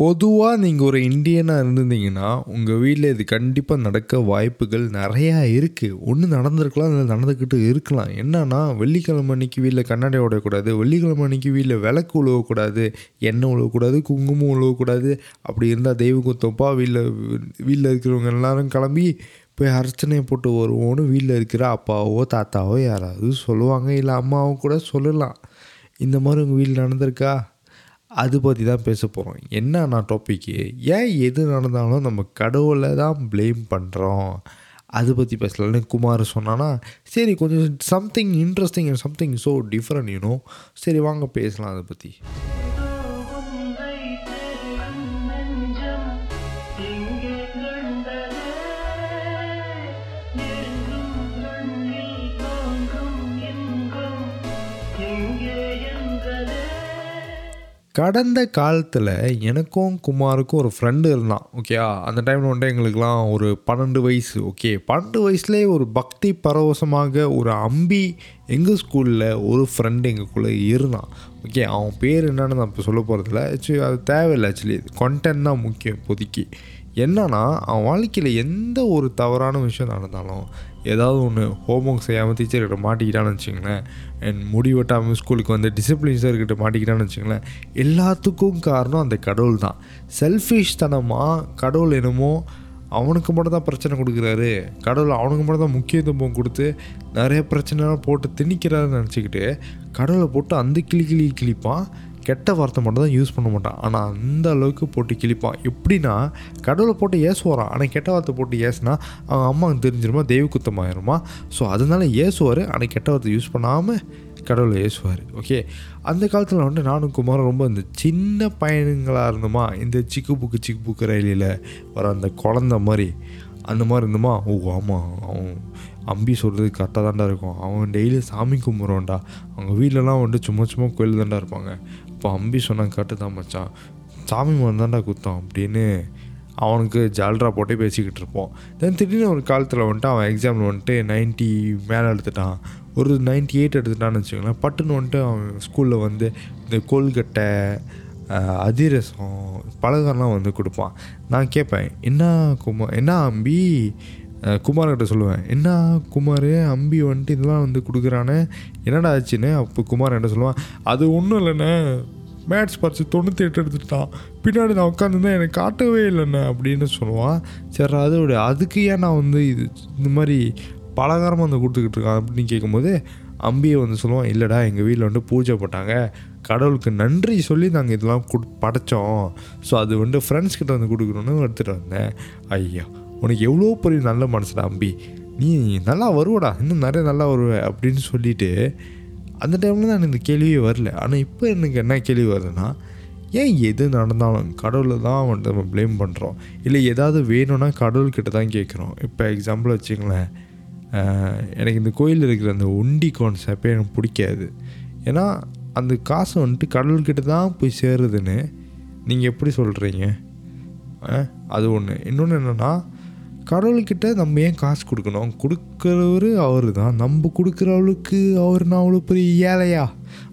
பொதுவாக நீங்கள் ஒரு இந்தியனாக இருந்திருந்தீங்கன்னா உங்கள் வீட்டில் இது கண்டிப்பாக நடக்க வாய்ப்புகள் நிறையா இருக்குது ஒன்று நடந்திருக்கலாம் இல்லை நடந்துக்கிட்டு இருக்கலாம். என்னன்னா வெள்ளிக்கிழமை அன்னைக்கு வீட்டில் கண்ணாடி உடையக்கூடாது வெள்ளிக்கிழமை அன்னைக்கு வீட்டில் விளக்கு உழுவக்கூடாது எண்ணெய் உழுவக்கூடாது குங்குமம் உழுவக்கூடாது. அப்படி இருந்தால் தெய்வ குத்தப்பா வீட்டில் வீட்டில் இருக்கிறவங்க எல்லாரும் கிளம்பி போய் அர்ச்சனையை போட்டு வருவோன்னு வீட்டில் இருக்கிற அப்பாவோ தாத்தாவோ யாராவது சொல்லுவாங்க. இல்லை அம்மாவோ கூட சொல்லலாம். இந்த மாதிரி உங்கள் வீட்டில் நடந்திருக்கா? அது பற்றி தான் பேச போகிறோம் என்னன்னா டாப்பிக்கு ஏன் எது நடந்தாலும் நம்ம கடவுளை தான் ப்ளேம் பண்ணுறோம் அது பற்றி பேசலாம்னு குமார் சொன்னான்னா சரி கொஞ்சம் something interesting and something so different you know சரி வாங்க பேசலாம் அதை பற்றி கடந்த காலத்தில் எனக்கும் குமாருக்கும் ஒரு ஃப்ரெண்டு இருந்தான் ஓகேயா அந்த டைமில் வந்துட்டு எங்களுக்கெலாம் ஒரு பன்னெண்டு வயசு ஓகே பன்னெண்டு வயசுலேயே ஒரு பக்தி பரவசமாக ஒரு அம்பி எங்கள் ஸ்கூலில் ஒரு ஃப்ரெண்டு எங்களுக்குள்ளே இருந்தான் ஓகே அவன் பேர் என்னன்னு நான் இப்போ சொல்ல போகிறதில்ல ஆக்சுவலி அது தேவையில்லை ஆக்சுவலி கண்டென்ட் தான் முக்கியம் இப்போதைக்கு. என்னன்னா அவன் வாழ்க்கையில் எந்த ஒரு தவறான விஷயம் நடந்தாலும் ஏதாவது ஒன்று ஹோம்ஒர்க் செய்யாமல் டீச்சர்கிட்ட மாட்டிக்கிட்டான்னு வச்சுங்களேன் அண்ட் முடி வெட்டாமல் ஸ்கூலுக்கு வந்து டிசிப்ளின் சார்கிட்ட மாட்டிக்கிட்டான்னு வச்சுங்களேன் எல்லாத்துக்கும் காரணம் அந்த கடவுள் தான். செல்ஃபிஷ் தனமாக கடவுள் என்னமோ அவனுக்கு மட்டும் தான் பிரச்சனை கொடுக்குறாரு. கடவுள் அவனுக்கு மட்டும் தான் முக்கியத்துவம் கொடுத்து நிறைய பிரச்சனைலாம் போட்டு திணிக்கிறாருன்னு நினச்சிக்கிட்டு கடவுளை போட்டு அந்த கிளி கிளி கிழிப்பான் கெட்ட வார்த்தை மட்டும் தான் யூஸ் பண்ண மாட்டான். ஆனால் அந்த அளவுக்கு போட்டு கிழிப்பான். எப்படின்னா கடவுளை போட்டு ஏசுவாரான் ஆனால் கெட்ட வார்த்தை போட்டு ஏசுனா அவங்க அம்மாவுக்கு தெரிஞ்சிருமா? தெய்வ குத்தமாயிருமா? ஸோ அதனால ஏசுவார் ஆனால் கெட்ட வார்த்தை யூஸ் பண்ணாமல் கடவுளை ஏசுவார் ஓகே அந்த காலத்தில் வந்துட்டு நானும் குமாரம் ரொம்ப இந்த சின்ன பையனுங்களாக இருந்தோமா? இந்த சிக்கு புக்கு சிக்கு புக்கு ரயிலில் வர அந்த குழந்த மாதிரி அந்த மாதிரி இருந்தோமா? ஓ ஆமாம் அவன் அம்பி சொல்கிறது கரெக்டாக தான்டா இருக்கும். அவன் டெய்லி சாமி கும்பிட்றான்டா அவங்க வீட்டிலலாம் வந்துட்டு சும்மா சும்மா கோயில் தாண்டா இருப்பாங்க. அப்போ அம்பி சொன்னான் கரெக்டு தான் மச்சான். சாமி மரம் தான்டா குத்தம் அப்படின்னு அவனுக்கு ஜால்ரா போட்டே பேசிக்கிட்டு இருப்போம். தென் திடீர்னு ஒரு காலத்தில் வந்துட்டு அவன் எக்ஸாமில் வந்துட்டு நைன்ட்டி மேலே எடுத்துட்டான். ஒரு நைன்ட்டி எயிட் எடுத்துட்டான்னு வச்சுக்கோங்களேன். பட்டுன்னு வந்துட்டு அவன் ஸ்கூலில் வந்து இந்த கொல்கட்டை அதிரசம் பலகாரம்லாம் வந்து கொடுப்பான். நான் கேட்பேன் என்ன குமார் என்ன அம்பி? குமார்கிட்ட சொல்லுவேன் என்ன குமார் அம்பி வந்துட்டு இதெல்லாம் வந்து கொடுக்குறானே? என்னடா ஆச்சுன்னு? அப்போ குமார் என்ன சொல்லுவான் அது ஒன்றும் இல்லைண்ணே மேட்ச் பறிச்சு தொண்ணூற்றி எட்டு எடுத்துட்டான். பின்னாடி நான் உட்காந்துருந்தேன் எனக்கு காட்டவே இல்லைண்ணே அப்படின்னு சொல்லுவான். சரி அதோட அதுக்கு ஏன் நான் வந்து இது இந்த மாதிரி பலகாரமாக வந்து கொடுத்துக்கிட்டு இருக்கான்? அப்படின்னு கேட்கும்போது அம்பியை வந்து சொல்லுவான் இல்லைடா எங்கள் வீட்டில் வந்து பூஜை போட்டாங்க. கடவுளுக்கு நன்றி சொல்லி நாங்கள் இதெல்லாம் கொடு படைச்சோம். ஸோ அது வந்து ஃப்ரெண்ட்ஸ்கிட்ட வந்து கொடுக்கணுன்னு எடுத்துகிட்டு வந்தேன். ஐயா உனக்கு எவ்வளோ பெரிய நல்ல மனசுடா அம்பி. நீ நல்லா வருவடா இன்னும் நிறைய நல்லா வருவ அப்படின்னு சொல்லிட்டு அந்த டைமில் தான் எனக்கு இந்த கேள்வியே வரல. ஆனால் இப்போ எனக்கு என்ன கேள்வி வருதுன்னா ஏன் எது நடந்தாலும் கடவுளை தான் வந்துட்டு நம்ம ப்ளேம் பண்ணுறோம் இல்லை ஏதாவது வேணும்னா கடவுள்கிட்ட தான் கேட்குறோம். இப்போ எக்ஸாம்பிள் வச்சுங்களேன் எனக்கு இந்த கோயிலில் இருக்கிற அந்த ஒண்டி கான்செப்டே எனக்கு பிடிக்காது. ஏன்னா அந்த காசு வந்துட்டு கடவுள்கிட்ட தான் போய் சேருதுன்னு நீங்கள் எப்படி சொல்கிறீங்க அது ஒன்று இன்னொன்று என்னென்னா கடவுள்கிட்ட நம்ம ஏன் காசு கொடுக்கணும்? கொடுக்குறவர் அவர் தான் நம்ம கொடுக்குற அளவுக்கு அவர் நான் அவ்வளோ பெரிய ஏழையா?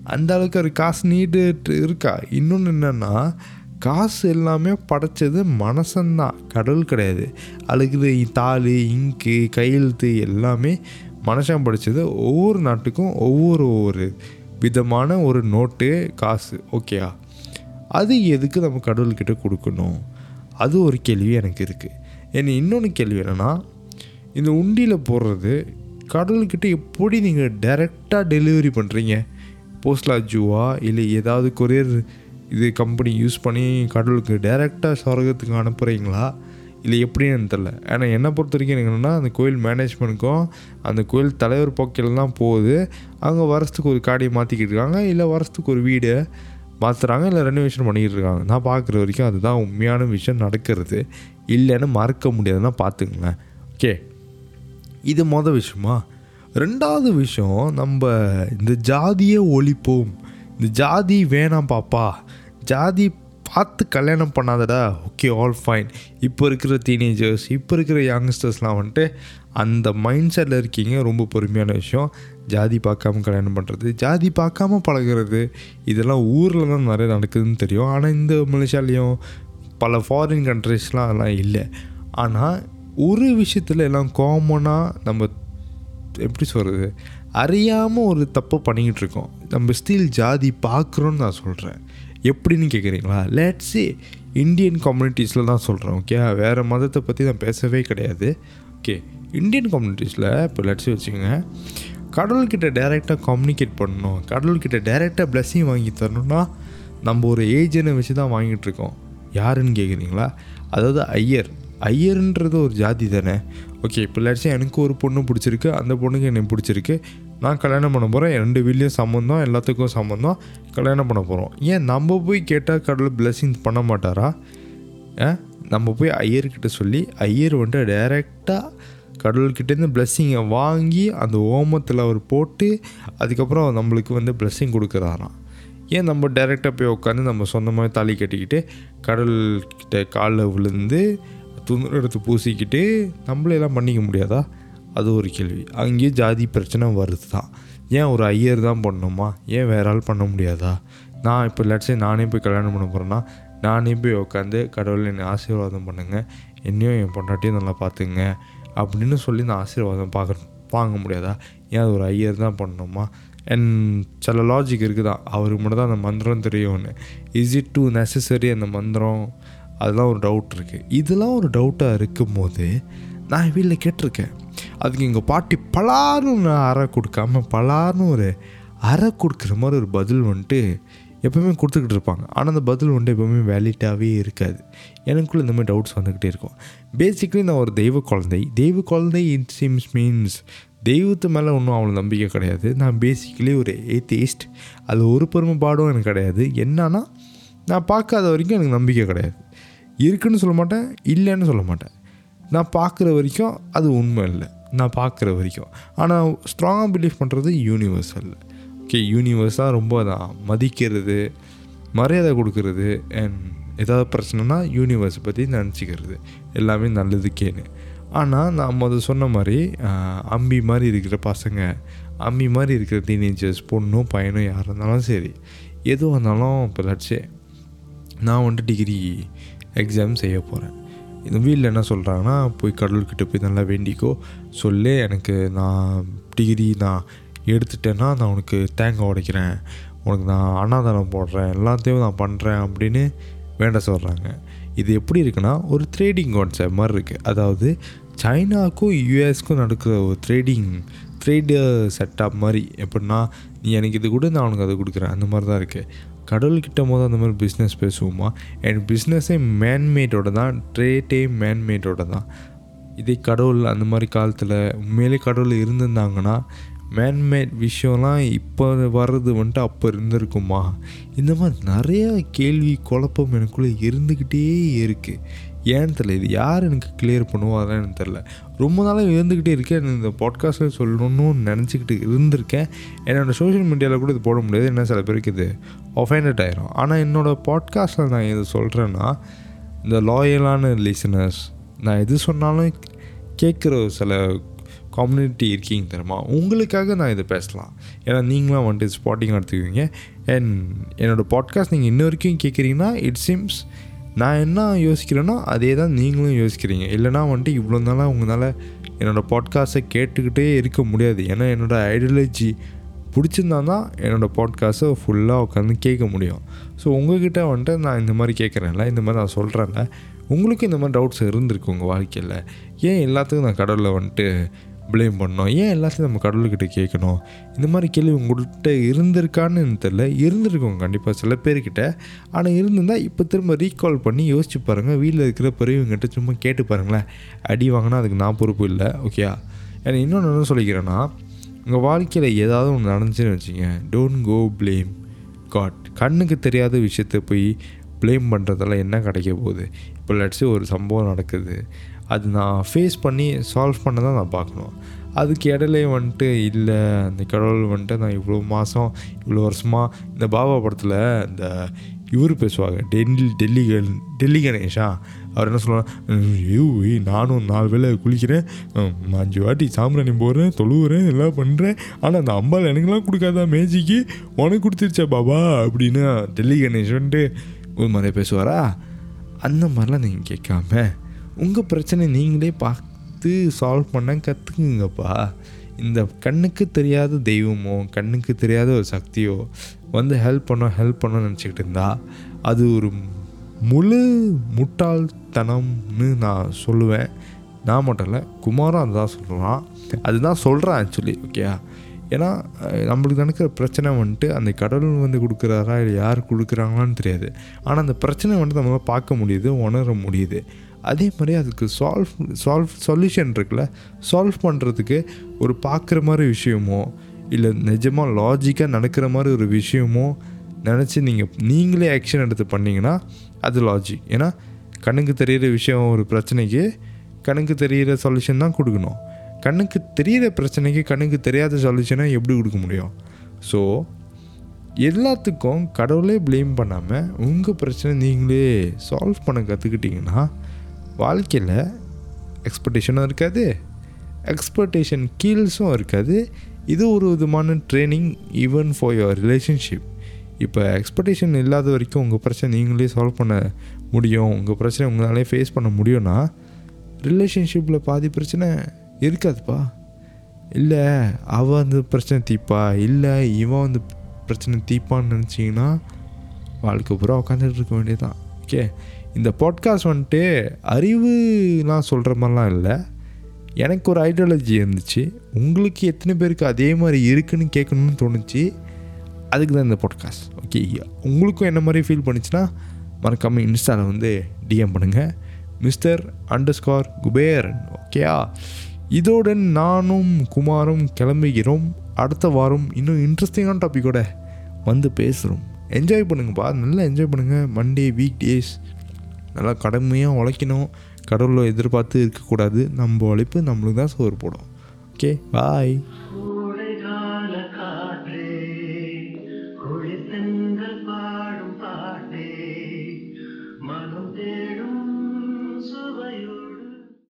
அந்த அளவுக்கு அவர் காசு நீட்டு இருக்கா? இன்னொன்று என்னென்னா காசு எல்லாமே படைச்சது மனசந்தான். கடவுள் கிடையாது. அழுகுது தாள் இங்கு கையெழுத்து எல்லாமே மனுஷன் படித்தது ஒவ்வொரு நாட்டுக்கும் ஒவ்வொரு ஒவ்வொரு விதமான ஒரு நோட்டு காசு. ஓகேயா? அது எதுக்கு நம்ம கடவுள்கிட்ட கொடுக்கணும்? அது ஒரு கேள்வி எனக்கு இருக்குது என்ன இன்னொன்று கேள்வி என்னென்னா இந்த உண்டியில் போடுறது கடவுள்கிட்ட எப்படி நீங்கள் டைரெக்டாக டெலிவரி பண்ணுறீங்க போஸ்ட்லா ஜூவா இல்லை ஏதாவது கொரியர் இது கம்பெனி யூஸ் பண்ணி கடவுளுக்கு டைரெக்டாக சொர்க்கத்துக்கு அனுப்புகிறீங்களா இல்லை எப்படின்னு தெரில ஏன்னா என்னை பொறுத்த வரைக்கும் என்னென்னா அந்த கோயில் மேனேஜ்மெண்ட்டுக்கும் அந்த கோயில் தலைவர் போக்கில் தான் போகுது. அங்கே வருஷத்துக்கு ஒரு காடியை மாற்றிக்கிட்டு இருக்காங்க. இல்லை வருஷத்துக்கு ஒரு வீடு மாற்றுறாங்க இல்லை ரெனோவேஷன் பண்ணிக்கிட்டு இருக்காங்க. நான் பார்க்குற வரைக்கும் அதுதான் உண்மையான விஷயம் நடக்கிறது. இல்லைன்னு மறக்க முடியாதுன்னா பார்த்துங்களேன் ஓகே இது மொதல் விஷயமா? ரெண்டாவது விஷயம் நம்ம இந்த ஜாதியை ஒழிப்போம். இந்த ஜாதி வேணாம் பாப்பா. ஜாதி பார்த்து கல்யாணம் பண்ணாதடா. ஓகே ஆல் ஃபைன் இப்போ இருக்கிற டீனேஜர்ஸ் இப்போ இருக்கிற யங்ஸ்டர்ஸ்லாம் வந்துட்டு அந்த மைண்ட் செட்டில் இருக்கீங்க. ரொம்ப பொறுமையான விஷயம். ஜாதி பார்க்காம கல்யாணம் பண்ணுறது ஜாதி பார்க்காம பழகுறது இதெல்லாம் ஊரில் தான் நிறைய நடக்குதுன்னு தெரியும். ஆனால் இந்த மலேசியாலேயும் பல ஃபாரின் கண்ட்ரிஸ்லாம் அதெல்லாம் இல்லை. ஆனால் ஒரு விஷயத்தில் எல்லாம் காமனாக நம்ம எப்படி சொல்கிறது அறியாமல் ஒரு தப்பு பண்ணிக்கிட்டு இருக்கோம். நம்ம ஸ்டீல் ஜாதி பார்க்குறோன்னு நான் சொல்கிறேன் எப்படின்னு கேட்குறீங்களா லேட்ஸே இந்தியன் கம்யூனிட்டிஸில் தான் சொல்கிறேன் ஓகே வேறு மதத்தை பற்றி நான் பேசவே கிடையாது. ஓகே இந்தியன் கம்யூனிட்டிஸில் இப்போ லட்சி வச்சுக்கோங்க. கடவுள்கிட்ட டைரெக்டாக கம்யூனிகேட் பண்ணணும். கடவுள்கிட்ட டைரெக்டாக பிளஸ்ஸிங் வாங்கி தரணும்னா நம்ம ஒரு ஏஜனை வச்சு தான் வாங்கிட்டு இருக்கோம். யாருன்னு கேட்குறீங்களா அதாவது ஐயர். ஐயர்ன்றது ஒரு ஜாதி தானே. ஓகே இப்போ லட்சம் எனக்கு ஒரு பொண்ணு பிடிச்சிருக்கு அந்த பொண்ணுக்கு என்னை பிடிச்சிருக்கு. நான் கல்யாணம் பண்ண போகிறேன் ரெண்டு வீட்லேயும் சம்மந்தம் எல்லாத்துக்கும் சம்மந்தம் கல்யாணம் பண்ண போகிறோம் ஏன் நம்ம போய் கேட்டால் கடவுள் பிளெஸிங் பண்ண மாட்டாரா? ஆ? நம்ம போய் ஐயர்கிட்ட சொல்லி ஐயர் வந்துட்டு டைரெக்டாக கடவுள்கிட்டேருந்து பிளெஸ்ஸிங்கை வாங்கி அந்த ஓமத்தில் அவர் போட்டு அதுக்கப்புறம் நம்மளுக்கு வந்து பிளெஸ்ஸிங் கொடுக்குறாராம். ஏன் நம்ம டைரெக்டாக போய் உட்காந்து நம்ம சொந்தமாக தாலி கட்டிக்கிட்டு கடவுள்கிட்ட காலில் விழுந்து துணி எடுத்து பூசிக்கிட்டு நம்மளே எல்லாம் பண்ணிக்க முடியாதா? அது ஒரு கேள்வி. அங்கேயே ஜாதி பிரச்சனை வருது தான் ஏன் ஒரு ஐயர் தான் பண்ணணுமா? ஏன் வேற ஆள் பண்ண முடியாதா? நான் இப்போ லட்சே நானே போய் கல்யாணம் பண்ண போகிறேன்னா நானே போய் உட்காந்து கடவுள் என்னை ஆசீர்வாதம் பண்ணுங்கள் என்னையும் என் பொண்டாட்டியும் நல்லா பார்த்துங்க அப்படின்னு சொல்லி நான் ஆசீர்வாதம் பார்க்க வாங்க முடியாதா? ஏன் அது ஒரு ஐயர் தான் பண்ணணுமா? அண்ட் சில லாஜிக் இருக்குதான் அவருக்கு மட்டும் தான் அந்த மந்திரம் தெரியும்னு. இஸ் இட் டூ நெசசரி அந்த மந்திரம்? அதெல்லாம் ஒரு டவுட் இருக்குது இதெல்லாம் ஒரு டவுட்டாக இருக்கும்போது நான் வீட்டில் கேட்டிருக்கேன். அதுக்கு எங்கள் பாட்டி பலார்னு நான் அறை கொடுக்காம பலார்னு ஒரு அறை கொடுக்குற மாதிரி ஒரு பதில் வந்துட்டு எப்பவுமே கொடுத்துக்கிட்டு இருப்பாங்க. ஆனால் அந்த பதில் வந்துட்டு எப்பவுமே வேலிட்டாகவே இருக்காது. எனக்குள்ளே இந்த மாதிரி டவுட்ஸ் வந்துக்கிட்டே இருக்கும். பேசிக்கலி நான் ஒரு தெய்வ குழந்தை. தெய்வ குழந்தை இட் சிம்ஸ் மீன்ஸ் தெய்வத்து மேலே ஒன்றும் அவ்வளோ நம்பிக்கை கிடையாது. நான் பேசிக்கலி ஒரு ஏத்தியிஸ்ட் அது ஒரு பெருமைப்பாடும் எனக்கு கிடையாது. என்னன்னா நான் பார்க்காத வரைக்கும் எனக்கு நம்பிக்கை கிடையாது. இருக்குன்னு சொல்ல மாட்டேன் இல்லைன்னு சொல்ல மாட்டேன். நான் பார்க்குற வரைக்கும் அது உண்மை இல்லை. நான் பார்க்குற வரைக்கும். ஆனால் ஸ்ட்ராங்காக பிலீவ் பண்ணுறது யூனிவர்சல் ஓகே யூனிவர்ஸாக ரொம்ப தான் மதிக்கிறது மரியாதை கொடுக்கறது அண்ட் ஏதாவது பிரச்சனைனா யூனிவர்ஸை பற்றி நினச்சிக்கிறது. எல்லாமே நல்லதுக்கேன்னு ஆனால் நான் அது சொன்ன மாதிரி அம்பி மாதிரி இருக்கிற பசங்க அம்பி மாதிரி இருக்கிற டீனேஜர்ஸ் பொண்ணும் பையனும் யாராக இருந்தாலும் சரி எதுவாக இருந்தாலும் இப்போ லட்சே நான் வந்துட்டு டிகிரி எக்ஸாம் செய்ய போகிறேன் இந்த வீட்டில் என்ன சொல்கிறாங்கன்னா போய் கடவுள்கிட்ட போய் நல்லா வேண்டிக்கோ. சொல்லு எனக்கு நான் டிகிரி நான் எடுத்துட்டேன்னா நான் உனக்கு தேங்காய் உடைக்கிறேன். உனக்கு நான் அன்னதானம் போடுறேன். எல்லாத்தையும் நான் பண்ணுறேன் அப்படின்னு வேண்ட சொல்கிறாங்க இது எப்படி இருக்குன்னா ஒரு ட்ரேடிங் கான்செப்ட் மாதிரி இருக்குது அதாவது சைனாக்கும் யூஎஸ்க்கும் நடக்கிற ஒரு ட்ரேடிங் ட்ரேடு செட்டப் மாதிரி. எப்படின்னா நீ எனக்கு இது கூட நான் உனக்கு அதை கொடுக்குறேன். அந்த மாதிரி தான் இருக்குது கடவுள்கிட்ட போது அந்த மாதிரி பிஸ்னஸ் பேசுவோமா? அண்ட் பிஸ்னஸே மேன்மேடோட தான் ட்ரேட்டே மேன்மேடோட தான். இதே கடவுள் அந்த மாதிரி காலத்தில் உண்மையிலே கடவுள் இருந்திருந்தாங்கன்னா மேன்மேட் விஷயம்லாம் இப்போ வர்றது வந்துட்டு அப்போ இருந்திருக்குமா? இந்த மாதிரி நிறைய கேள்வி குழப்பம் எனக்குள்ளே இருந்துக்கிட்டே இருக்குது ஏன்னு தெரியல இது யார் எனக்கு கிளியர் பண்ணுவோம் அதெல்லாம் எனக்கு தெரில ரொம்ப நாளாக இருந்துக்கிட்டே இருக்கேன் இந்த பாட்காஸ்ட்டில் சொல்லணும்னு நினச்சிக்கிட்டு இருந்திருக்கேன். என்னோடய சோஷியல் மீடியாவில் கூட இது போட முடியாது என்ன சில பேருக்கு இது ஒஃபைண்டட் ஆயிரும். ஆனால் என்னோடய பாட்காஸ்ட்டில் நான் இது சொல்கிறேன்னா இந்த லாயலான லிசனர்ஸ் நான் எது சொன்னாலும் கேட்குற சில கம்யூனிட்டி இருக்கீங்க தெரியுமா? உங்களுக்காக நான் இதை பேசலாம். ஏன்னா நீங்களாம் வந்துட்டு ஸ்பாட்டிங் எடுத்துக்குவீங்க. அண்ட் என்னோடய பாட்காஸ்ட் நீங்கள் இன்ன வரைக்கும் கேட்குறீங்கன்னா இட் சிம்ஸ் நான் என்ன யோசிக்கிறேன்னா அதே தான் நீங்களும் யோசிக்கிறீங்க. இல்லைனா வந்துட்டு இவ்வளோ நாளாக உங்களால் என்னோடய பாட்காஸ்ட்டை கேட்டுக்கிட்டே இருக்க முடியாது. ஏன்னா என்னோடய ஐடியாலஜி பிடிச்சிருந்தா தான் என்னோடய பாட்காஸ்ட்டை ஃபுல்லாக உட்காந்து கேட்க முடியும். ஸோ உங்ககிட்ட வந்துட்டு நான் இந்த மாதிரி கேட்குறேன்ல இந்த மாதிரி நான் சொல்கிறேன்ல உங்களுக்கும் இந்த மாதிரி டவுட்ஸ் இருந்திருக்கு உங்கள் வாழ்க்கையில். ஏன் எல்லாத்துக்கும் நான் கடவுளை வந்துட்டு ப்ளேம் பண்ணோம். ஏன் எல்லாத்தையும் நம்ம கடவுள்கிட்ட கேட்கணும்? இந்த மாதிரி கேள்வி உங்கள்கிட்ட இருந்திருக்கான்னு தெரில இருந்திருக்கும் கண்டிப்பாக சில பேர்கிட்ட. ஆனால் இருந்திருந்தால் இப்போ திரும்ப ரீகால் பண்ணி யோசிச்சு பாருங்கள் வீட்டில் இருக்கிற பெரியவங்ககிட்ட சும்மா கேட்டு பாருங்களேன். அடி வாங்கினா அதுக்கு நான் பொறுப்பு இல்லை. ஓகேயா எனக்கு இன்னொன்று என்ன சொல்லிக்கிறேன்னா உங்கள் வாழ்க்கையில் ஏதாவது ஒன்று நடந்துச்சுன்னு வச்சுங்க. டோன்ட் கோ ப்ளேம் காட் கண்ணுக்கு தெரியாத விஷயத்தை போய் ப்ளேம் பண்ணுறதால என்ன கிடைக்க போகுது? இப்போ லட்சி ஒரு சம்பவம் நடக்குது. அது நான் ஃபேஸ் பண்ணி சால்வ் பண்ண தான் நான் பார்க்கணும். அதுக்கு இடையிலே வந்துட்டு இல்லை அந்த கடவுள் வந்துட்டு நான் இவ்வளோ மாதம் இவ்வளோ வருஷமாக இந்த பாபா படத்தில் இந்த இவர் பேசுவாங்க டெல்லி டெல்லி டெல்லி கணேஷா. அவர் என்ன சொல்லுவாங்க நானும் நாலு வேலை குளிக்கிறேன். அஞ்சு வாட்டி சாம்பிராணி போடுறேன் தொழுவுறேன் எல்லாம் பண்ணுறேன் ஆனால் அந்த அம்பாள் எனக்குலாம் கொடுக்காதா மேஜிக்கு? உனக்கு கொடுத்துருச்சா பாபா? அப்படின்னு டெல்லி கணேஷ் வந்துட்டு ஒரு மாதிரி பேசுவாரா? அந்த மாதிரிலாம் நீங்கள் கேட்காம உங்கள் பிரச்சனை நீங்களே பார்த்து சால்வ் பண்ண கற்றுக்குங்கப்பா இந்த கண்ணுக்கு தெரியாத தெய்வமோ கண்ணுக்கு தெரியாத ஒரு சக்தியோ வந்து ஹெல்ப் பண்ணோம் ஹெல்ப் பண்ணோம்னு நினச்சிக்கிட்டு இருந்தா அது ஒரு முழு முட்டாள்தனம்னு நான் சொல்லுவேன். நான் மட்டும் இல்லை குமாரும் அதுதான் சொல்கிறான் அதுதான் சொல்கிறேன் ஆக்சுவலி ஓகேயா ஏன்னா நம்மளுக்கு நடக்கிற பிரச்சனை வந்துட்டு அந்த கடவுள் வந்து கொடுக்குறாரா இல்லை யார் கொடுக்குறாங்களான்னு தெரியாது. ஆனால் அந்த பிரச்சனை வந்துட்டு நம்மளால் பார்க்க முடியுது உணர முடியுது. அதே மாதிரி அதுக்கு சால்வ் சால்வ் சொல்யூஷன் இருக்குல்ல சால்வ் பண்ணுறதுக்கு ஒரு பார்க்குற மாதிரி விஷயமோ இல்லை நிஜமாக லாஜிக்காக நடக்கிற மாதிரி ஒரு விஷயமோ நினச்சி நீங்கள் நீங்களே ஆக்ஷன் எடுத்து பண்ணிங்கன்னா அது லாஜிக் ஏன்னா கண்ணுக்கு தெரியிற விஷயம் ஒரு பிரச்சனைக்கு கண்ணுக்கு தெரியிற சொல்யூஷன் தான் கொடுக்கணும். கண்ணுக்கு தெரியிற பிரச்சனைக்கு கண்ணுக்கு தெரியாத சொல்யூஷனை எப்படி கொடுக்க முடியும்? ஸோ எல்லாத்துக்கும் கடவுளே ப்ளேம் பண்ணாமல் உங்கள் பிரச்சனை நீங்களே சால்வ் பண்ண கற்றுக்கிட்டிங்கன்னா வாழ்க்கையில் எக்ஸ்பெக்டேஷனும் இருக்காது. எக்ஸ்பெக்டேஷன் கீல்ஸும் இருக்காது. இது ஒரு விதமான training even for your relationship இப்போ எக்ஸ்பெக்டேஷன் இல்லாத வரைக்கும் உங்கள் பிரச்சனை நீங்களே சால்வ் பண்ண முடியும். உங்கள் பிரச்சனை உங்களாலே ஃபேஸ் பண்ண முடியும்னா ரிலேஷன்ஷிப்பில் பாதி பிரச்சனை இருக்காதுப்பா. இல்லை அவள் வந்து பிரச்சனை தீப்பா. இல்லை இவன் வந்து பிரச்சனை தீப்பான்னு நினச்சிங்கன்னா வாழ்க்கை பூரா உட்காந்துட்டு இருக்க வேண்டியதுதான். ஓகே இந்த பாட்காஸ்ட் வந்துட்டு அறிவுலாம் சொல்கிற மாதிரிலாம் இல்லை. எனக்கு ஒரு ஐடியாலஜி இருந்துச்சு. உங்களுக்கு எத்தனை பேருக்கு அதே மாதிரி இருக்குன்னு கேட்கணும்னு தோணுச்சு. அதுக்கு தான் இந்த பாட்காஸ்ட் ஓகே உங்களுக்கும் என்ன மாதிரி ஃபீல் பண்ணுச்சுன்னா மறக்காமல் இன்ஸ்டாவில் வந்து டிஎம் பண்ணுங்கள் மிஸ்டர் அண்டர் ஸ்கார் குபேரன். ஓகேயா இதோடு நானும் குமாரும் கிளம்புகிறோம். அடுத்த வாரம் இன்னும் இன்ட்ரெஸ்டிங்கான டாப்பிக்கோட வந்து பேசுகிறோம் என்ஜாய் பண்ணுங்கப்பா. நல்லா என்ஜாய் பண்ணுங்கள் மண்டே வீக் டேஸ் நல்லா கடுமையாக உழைக்கணும். கடவுளை எதிர்பார்த்து இருக்கக்கூடாது. நம்ம உழைப்பு நம்மளுக்கு தான் சோறு போடும். Okay bye